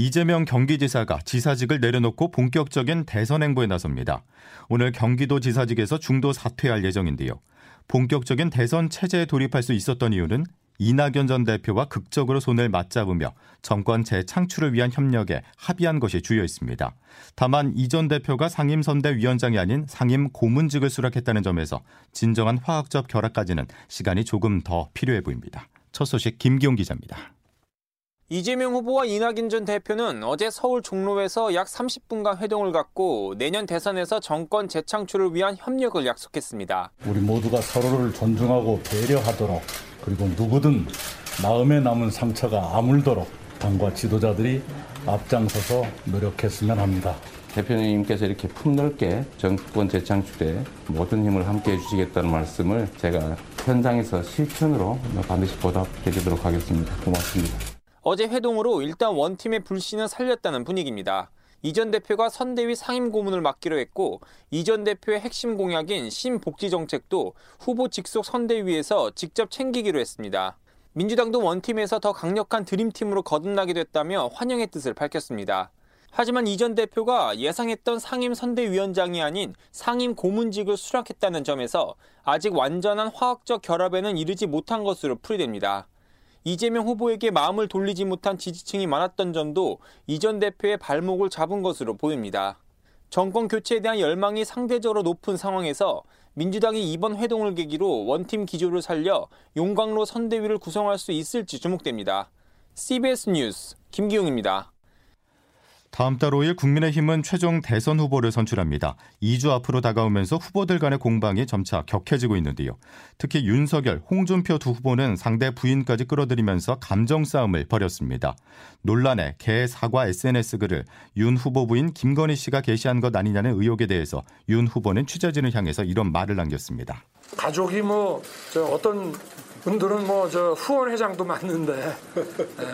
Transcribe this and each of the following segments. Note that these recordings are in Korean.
이재명 경기지사가 지사직을 내려놓고 본격적인 대선 행보에 나섭니다. 오늘 경기도 지사직에서 중도 사퇴할 예정인데요. 본격적인 대선 체제에 돌입할 수 있었던 이유는 이낙연 전 대표와 극적으로 손을 맞잡으며 정권 재창출을 위한 협력에 합의한 것이 주요했습니다. 다만 이 전 대표가 상임선대위원장이 아닌 상임 고문직을 수락했다는 점에서 진정한 화학적 결합까지는 시간이 조금 더 필요해 보입니다. 첫 소식 김기용 기자입니다. 이재명 후보와 이낙연 전 대표는 어제 서울 종로에서 약 30분간 회동을 갖고 내년 대선에서 정권 재창출을 위한 협력을 약속했습니다. 우리 모두가 서로를 존중하고 배려하도록 그리고 누구든 마음에 남은 상처가 아물도록 당과 지도자들이 앞장서서 노력했으면 합니다. 대표님께서 이렇게 품넓게 정권 재창출에 모든 힘을 함께 해주시겠다는 말씀을 제가 현장에서 실천으로 반드시 보답드리도록 하겠습니다. 고맙습니다. 어제 회동으로 일단 원팀의 불신을 살렸다는 분위기입니다. 이전 대표가 선대위 상임 고문을 맡기로 했고 이전 대표의 핵심 공약인 신복지 정책도 후보 직속 선대위에서 직접 챙기기로 했습니다. 민주당도 원팀에서 더 강력한 드림팀으로 거듭나게 됐다며 환영의 뜻을 밝혔습니다. 하지만 이전 대표가 예상했던 상임 선대위원장이 아닌 상임 고문직을 수락했다는 점에서 아직 완전한 화학적 결합에는 이르지 못한 것으로 풀이됩니다. 이재명 후보에게 마음을 돌리지 못한 지지층이 많았던 점도 이전 대표의 발목을 잡은 것으로 보입니다. 정권 교체에 대한 열망이 상대적으로 높은 상황에서 민주당이 이번 회동을 계기로 원팀 기조를 살려 용광로 선대위를 구성할 수 있을지 주목됩니다. CBS 뉴스 김기용입니다. 다음 달 5일 국민의힘은 최종 대선 후보를 선출합니다. 2주 앞으로 다가오면서 후보들 간의 공방이 점차 격해지고 있는데요. 특히 윤석열, 홍준표 두 후보는 상대 부인까지 끌어들이면서 감정 싸움을 벌였습니다. 논란의 개 사과 SNS 글을 윤 후보 부인 김건희 씨가 게시한 것 아니냐는 의혹에 대해서 윤 후보는 취재진을 향해서 이런 말을 남겼습니다. 가족이 뭐 어떤 분들은 뭐 저 후원 회장도 맞는데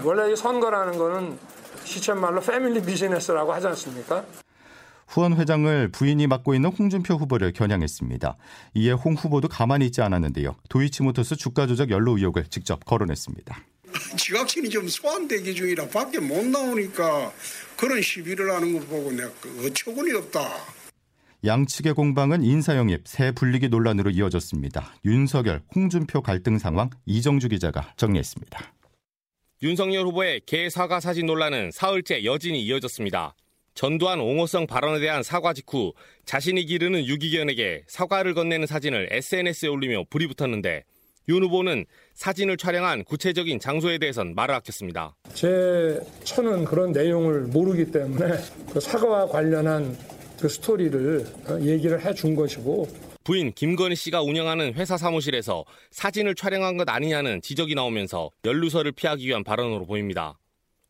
원래 이 선거라는 거는 시쳇말로 패밀리 비즈니스라고 하지 않습니까? 후원 회장을 부인이 맡고 있는 홍준표 후보를 겨냥했습니다. 이에 홍 후보도 가만히 있지 않았는데요. 도이치모터스 주가 조작 연루 의혹을 직접 거론했습니다. 지각신이 좀 소환되기 중이라 밖에 못 나오니까 그런 시비를 하는 거 보고 내가 어처구니 없다. 양측의 공방은 인사영입, 새 분리기 논란으로 이어졌습니다. 윤석열, 홍준표 갈등 상황 이정주 기자가 정리했습니다. 윤석열 후보의 개 사과 사진 논란은 사흘째 여진이 이어졌습니다. 전두환 옹호성 발언에 대한 사과 직후 자신이 기르는 유기견에게 사과를 건네는 사진을 SNS에 올리며 불이 붙었는데 윤 후보는 사진을 촬영한 구체적인 장소에 대해선 말을 아꼈습니다. 제 처는 그런 내용을 모르기 때문에 그 사과와 관련한 그 스토리를 얘기를 해 준 것이고 부인 김건희 씨가 운영하는 회사 사무실에서 사진을 촬영한 것 아니냐는 지적이 나오면서 연루설을 피하기 위한 발언으로 보입니다.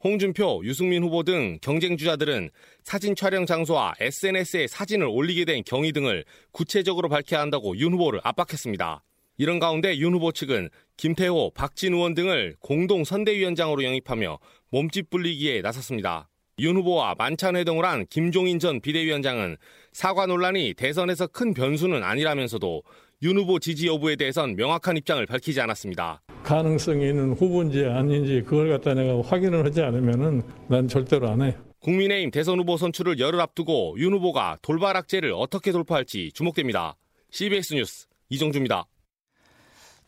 홍준표, 유승민 후보 등 경쟁 주자들은 사진 촬영 장소와 SNS에 사진을 올리게 된 경위 등을 구체적으로 밝혀야 한다고 윤 후보를 압박했습니다. 이런 가운데 윤 후보 측은 김태호, 박진 의원 등을 공동 선대위원장으로 영입하며 몸집 불리기에 나섰습니다. 윤 후보와 만찬 회동을 한 김종인 전 비대위원장은 사과 논란이 대선에서 큰 변수는 아니라면서도 윤 후보 지지 여부에 대해선 명확한 입장을 밝히지 않았습니다. 가능성이 있는 후보인지 아닌지 그걸 갖다 내가 확인을 하지 않으면 난 절대로 안 해. 국민의힘 대선 후보 선출을 열흘 앞두고 윤 후보가 돌발 악재를 어떻게 돌파할지 주목됩니다. CBS 뉴스 이정주입니다.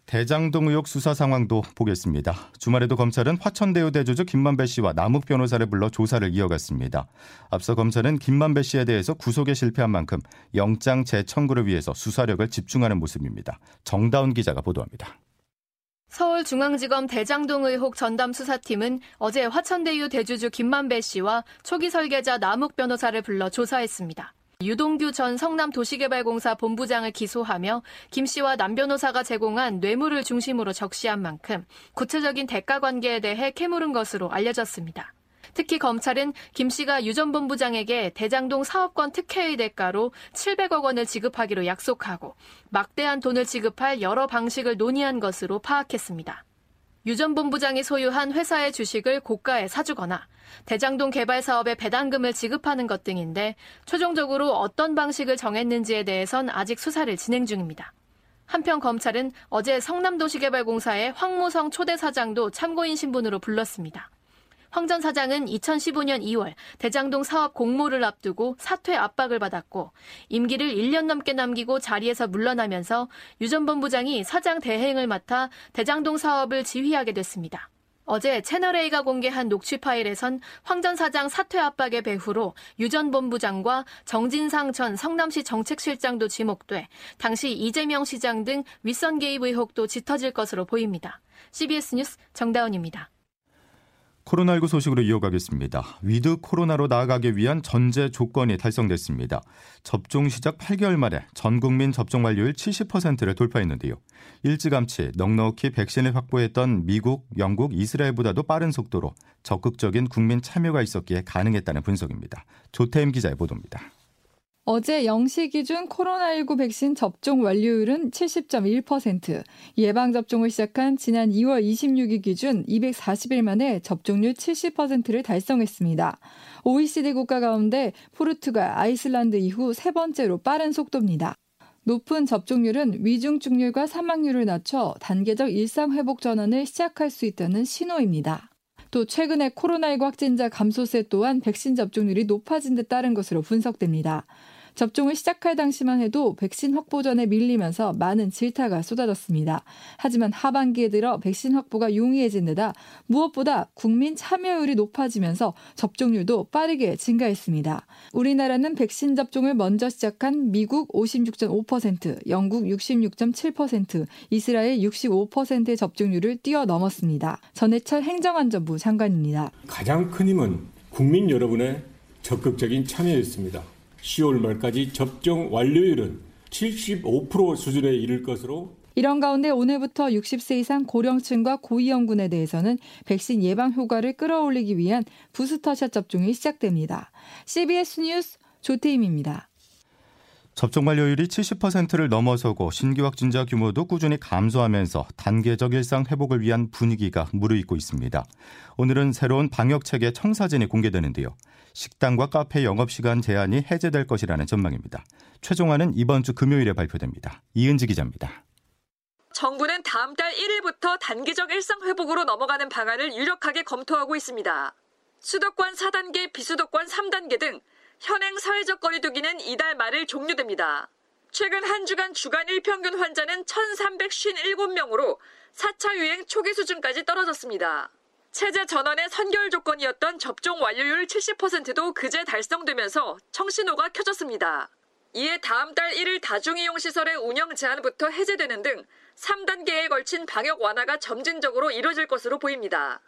대장동 의혹 수사 상황도 보겠습니다. 주말에도 검찰은 화천대유 대주주 김만배 씨와 남욱 변호사를 불러 조사를 이어갔습니다. 앞서 검찰은 김만배 씨에 대해서 구속에 실패한 만큼 영장 재청구를 위해서 수사력을 집중하는 모습입니다. 정다운 기자가 보도합니다. 서울중앙지검 대장동 의혹 전담 수사팀은 어제 화천대유 대주주 김만배 씨와 초기 설계자 남욱 변호사를 불러 조사했습니다. 유동규 전 성남도시개발공사 본부장을 기소하며 김 씨와 남 변호사가 제공한 뇌물을 중심으로 적시한 만큼 구체적인 대가 관계에 대해 캐물은 것으로 알려졌습니다. 특히 검찰은 김 씨가 유 전 본부장에게 대장동 사업권 특혜의 대가로 700억 원을 지급하기로 약속하고 막대한 돈을 지급할 여러 방식을 논의한 것으로 파악했습니다. 유 전 본부장이 소유한 회사의 주식을 고가에 사주거나 대장동 개발 사업에 배당금을 지급하는 것 등인데 최종적으로 어떤 방식을 정했는지에 대해선 아직 수사를 진행 중입니다. 한편 검찰은 어제 성남도시개발공사의 황무성 초대 사장도 참고인 신분으로 불렀습니다. 황 전 사장은 2015년 2월 대장동 사업 공모를 앞두고 사퇴 압박을 받았고 임기를 1년 넘게 남기고 자리에서 물러나면서 유 전 본부장이 사장 대행을 맡아 대장동 사업을 지휘하게 됐습니다. 어제 채널A가 공개한 녹취 파일에선 황 전 사장 사퇴 압박의 배후로 유 전 본부장과 정진상 전 성남시 정책실장도 지목돼 당시 이재명 시장 등 윗선 개입 의혹도 짙어질 것으로 보입니다. CBS 뉴스 정다운입니다. 코로나19 소식으로 이어가겠습니다. 위드 코로나로 나아가기 위한 전제 조건이 달성됐습니다. 접종 시작 8개월 만에 전 국민 접종 완료율 70%를 돌파했는데요. 일찌감치 넉넉히 백신을 확보했던 미국, 영국, 이스라엘보다도 빠른 속도로 적극적인 국민 참여가 있었기에 가능했다는 분석입니다. 조태임 기자의 보도입니다. 어제 0시 기준 코로나19 백신 접종 완료율은 70.1%, 예방접종을 시작한 지난 2월 26일 기준 240일 만에 접종률 70%를 달성했습니다. OECD 국가 가운데 포르투갈, 아이슬란드 이후 세 번째로 빠른 속도입니다. 높은 접종률은 위중증률과 사망률을 낮춰 단계적 일상회복 전환을 시작할 수 있다는 신호입니다. 또 최근에 코로나19 확진자 감소세 또한 백신 접종률이 높아진 데 따른 것으로 분석됩니다. 접종을 시작할 당시만 해도 백신 확보 전에 밀리면서 많은 질타가 쏟아졌습니다. 하지만 하반기에 들어 백신 확보가 용이해진 데다 무엇보다 국민 참여율이 높아지면서 접종률도 빠르게 증가했습니다. 우리나라는 백신 접종을 먼저 시작한 미국 56.5%, 영국 66.7%, 이스라엘 65%의 접종률을 뛰어넘었습니다. 전해철 행정안전부 장관입니다. 가장 큰 힘은 국민 여러분의 적극적인 참여였습니다. 10월 말까지 접종 완료율은 75% 수준에 이를 것으로 이런 가운데 오늘부터 60세 이상 고령층과 고위험군에 대해서는 백신 예방 효과를 끌어올리기 위한 부스터샷 접종이 시작됩니다. CBS 뉴스 조태임입니다. 접종 완료율이 70%를 넘어서고 신규 확진자 규모도 꾸준히 감소하면서 단계적 일상 회복을 위한 분위기가 무르익고 있습니다. 오늘은 새로운 방역 체계 청사진이 공개되는데요. 식당과 카페 영업 시간 제한이 해제될 것이라는 전망입니다. 최종안은 이번 주 금요일에 발표됩니다. 이은지 기자입니다. 정부는 다음 달 1일부터 단기적 일상 회복으로 넘어가는 방안을 유력하게 검토하고 있습니다. 수도권 4단계, 비수도권 3단계 등 현행 사회적 거리두기는 이달 말을 종료됩니다. 최근 한 주간 주간 일평균 환자는 1,357명으로 4차 유행 초기 수준까지 떨어졌습니다. 체제 전환의 선결 조건이었던 접종 완료율 70%도 그제 달성되면서 청신호가 켜졌습니다. 이에 다음 달 1일 다중이용 시설의 운영 제한부터 해제되는 등 3단계에 걸친 방역 완화가 점진적으로 이뤄질 것으로 보입니다.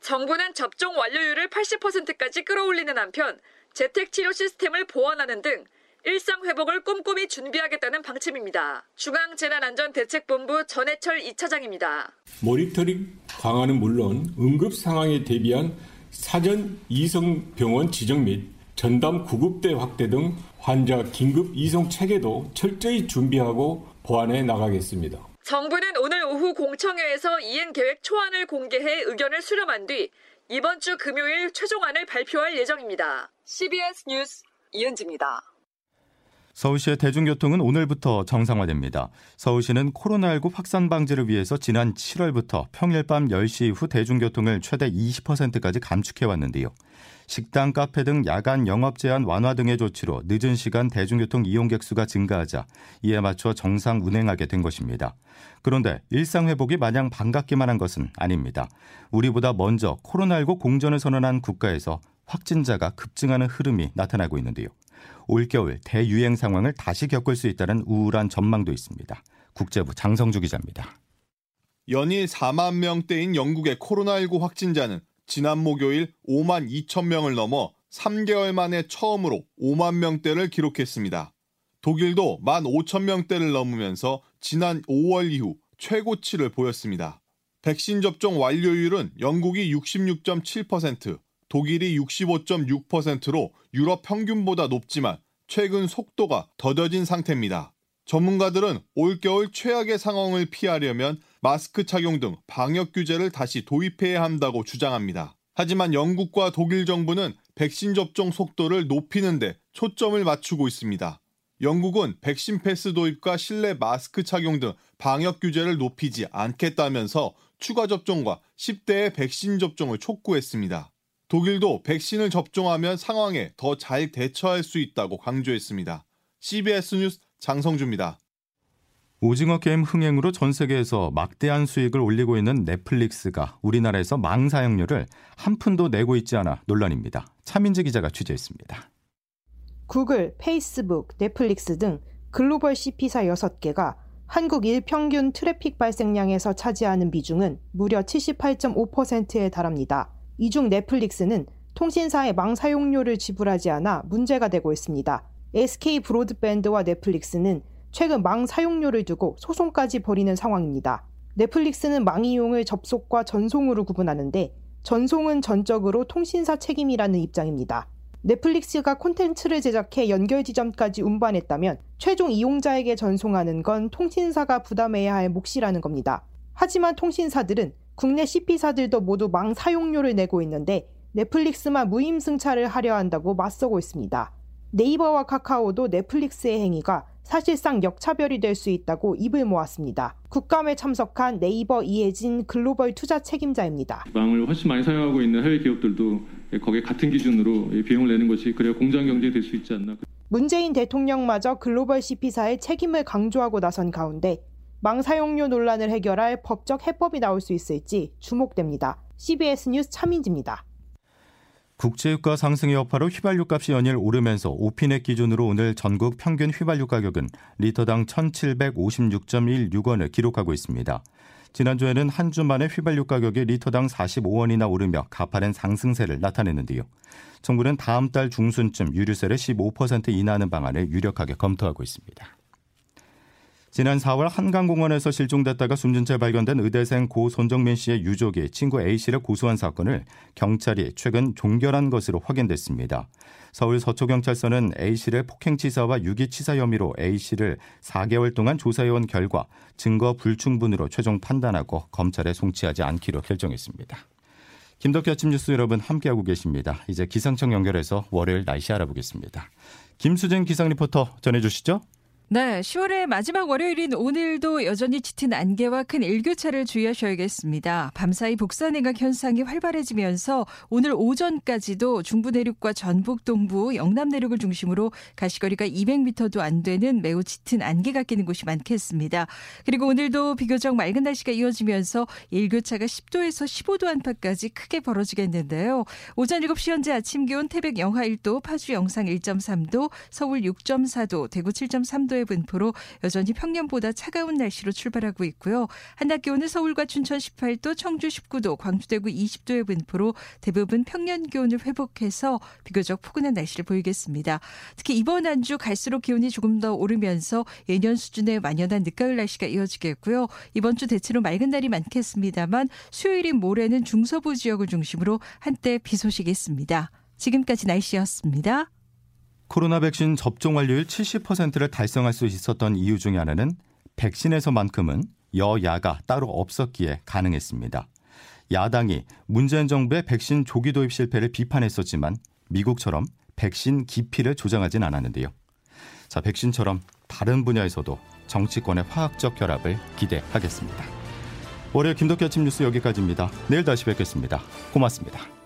정부는 접종 완료율을 80%까지 끌어올리는 한편 재택치료 시스템을 보완하는 등 일상 회복을 꼼꼼히 준비하겠다는 방침입니다. 중앙재난안전대책본부 전해철 2차장입니다. 모니터링 강화는 물론 응급 상황에 대비한 사전 이성 병원 지정 및 전담 구급대 확대 등 환자 긴급 이송 체계도 철저히 준비하고 보완해 나가겠습니다. 정부는 오늘 오후 공청회에서 이행 계획 초안을 공개해 의견을 수렴한 뒤 이번 주 금요일 최종안을 발표할 예정입니다. CBS 뉴스 이은지입니다. 서울시의 대중교통은 오늘부터 정상화됩니다. 서울시는 코로나19 확산 방지를 위해서 지난 7월부터 평일 밤 10시 이후 대중교통을 최대 20%까지 감축해왔는데요. 식당, 카페 등 야간 영업 제한 완화 등의 조치로 늦은 시간 대중교통 이용객 수가 증가하자 이에 맞춰 정상 운행하게 된 것입니다. 그런데 일상 회복이 마냥 반갑기만 한 것은 아닙니다. 우리보다 먼저 코로나19 공전을 선언한 국가에서 확진자가 급증하는 흐름이 나타나고 있는데요. 올겨울 대유행 상황을 다시 겪을 수 있다는 우울한 전망도 있습니다. 국제부 장성주 기자입니다. 연일 4만 명대인 영국의 코로나19 확진자는 지난 목요일 5만 2천 명을 넘어 3개월 만에 처음으로 5만 명대를 기록했습니다. 독일도 1만 5천 명대를 넘으면서 지난 5월 이후 최고치를 보였습니다. 백신 접종 완료율은 영국이 66.7%, 독일이 65.6%로 유럽 평균보다 높지만 최근 속도가 더뎌진 상태입니다. 전문가들은 올겨울 최악의 상황을 피하려면 마스크 착용 등 방역 규제를 다시 도입해야 한다고 주장합니다. 하지만 영국과 독일 정부는 백신 접종 속도를 높이는데 초점을 맞추고 있습니다. 영국은 백신 패스 도입과 실내 마스크 착용 등 방역 규제를 높이지 않겠다면서 추가 접종과 10대의 백신 접종을 촉구했습니다. 독일도 백신을 접종하면 상황에 더 잘 대처할 수 있다고 강조했습니다. CBS 뉴스 장성주입니다. 오징어 게임 흥행으로 전 세계에서 막대한 수익을 올리고 있는 넷플릭스가 우리나라에서 망 사용료를 한 푼도 내고 있지 않아 논란입니다. 차민지 기자가 취재했습니다. 구글, 페이스북, 넷플릭스 등 글로벌 CP사 6개가 한국 일평균 트래픽 발생량에서 차지하는 비중은 무려 78.5%에 달합니다. 이 중 넷플릭스는 통신사의 망 사용료를 지불하지 않아 문제가 되고 있습니다. SK 브로드밴드와 넷플릭스는 최근 망 사용료를 두고 소송까지 벌이는 상황입니다. 넷플릭스는 망 이용을 접속과 전송으로 구분하는데 전송은 전적으로 통신사 책임이라는 입장입니다. 넷플릭스가 콘텐츠를 제작해 연결 지점까지 운반했다면 최종 이용자에게 전송하는 건 통신사가 부담해야 할 몫이라는 겁니다. 하지만 통신사들은 국내 CP사들도 모두 망 사용료를 내고 있는데 넷플릭스만 무임승차를 하려 한다고 맞서고 있습니다. 네이버와 카카오도 넷플릭스의 행위가 사실상 역차별이 될 수 있다고 입을 모았습니다. 국감에 참석한 네이버 이혜진 글로벌 투자 책임자입니다. 망을 훨씬 많이 사용하고 있는 해외 기업들도 거기에 같은 기준으로 비용을 내는 것이 그래야 공정 경제 될수 있지 않나. 문재인 대통령마저 글로벌 CP사의 책임을 강조하고 나선 가운데 망 사용료 논란을 해결할 법적 해법이 나올 수 있을지 주목됩니다. CBS 뉴스 차민지입니다. 국제유가 상승의 여파로 휘발유 값이 연일 오르면서 오피넷 기준으로 오늘 전국 평균 휘발유 가격은 리터당 1,756.16원을 기록하고 있습니다. 지난주에는 한 주 만에 휘발유 가격이 리터당 45원이나 오르며 가파른 상승세를 나타냈는데요. 정부는 다음 달 중순쯤 유류세를 15% 인하하는 방안을 유력하게 검토하고 있습니다. 지난 4월 한강공원에서 실종됐다가 숨진 채 발견된 의대생 고 손정민 씨의 유족이 친구 A 씨를 고소한 사건을 경찰이 최근 종결한 것으로 확인됐습니다. 서울 서초경찰서는 A 씨를 폭행치사와 유기치사 혐의로 A 씨를 4개월 동안 조사해온 결과 증거 불충분으로 최종 판단하고 검찰에 송치하지 않기로 결정했습니다. 김덕기 아침 뉴스 여러분 함께하고 계십니다. 이제 기상청 연결해서 월요일 날씨 알아보겠습니다. 김수진 기상 리포터 전해주시죠. 네, 10월의 마지막 월요일인 오늘도 여전히 짙은 안개와 큰 일교차를 주의하셔야겠습니다. 밤사이 복사내각 현상이 활발해지면서 오늘 오전까지도 중부 내륙과 전북 동부, 영남 내륙을 중심으로 가시거리가 200m도 안 되는 매우 짙은 안개가 끼는 곳이 많겠습니다. 그리고 오늘도 비교적 맑은 날씨가 이어지면서 일교차가 10도에서 15도 안팎까지 크게 벌어지겠는데요. 오전 7시 현재 아침 기온 태백 영하 1도, 파주 영상 1.3도, 서울 6.4도, 대구 7.3도 10도의 분포로 여전히 평년보다 차가운 날씨로 출발하고 있고요. 한낮 기온은 서울과 춘천 18도, 청주 19도, 광주 대구 20도의 분포로 대부분 평년 기온을 회복해서 비교적 포근한 날씨를 보이겠습니다. 특히 이번 한 주 갈수록 기온이 조금 더 오르면서 예년 수준의 완연한 늦가을 날씨가 이어지겠고요. 이번 주 대체로 맑은 날이 많겠습니다만 수요일인 모레는 중서부 지역을 중심으로 한때 비 소식이 있습니다. 지금까지 날씨였습니다. 코로나 백신 접종 완료율 70%를 달성할 수 있었던 이유 중에 하나는 백신에서만큼은 여야가 따로 없었기에 가능했습니다. 야당이 문재인 정부의 백신 조기 도입 실패를 비판했었지만 미국처럼 백신 기피를 조장하진 않았는데요. 자, 백신처럼 다른 분야에서도 정치권의 화학적 결합을 기대하겠습니다. 월요일 김덕기 아침 뉴스 여기까지입니다. 내일 다시 뵙겠습니다. 고맙습니다.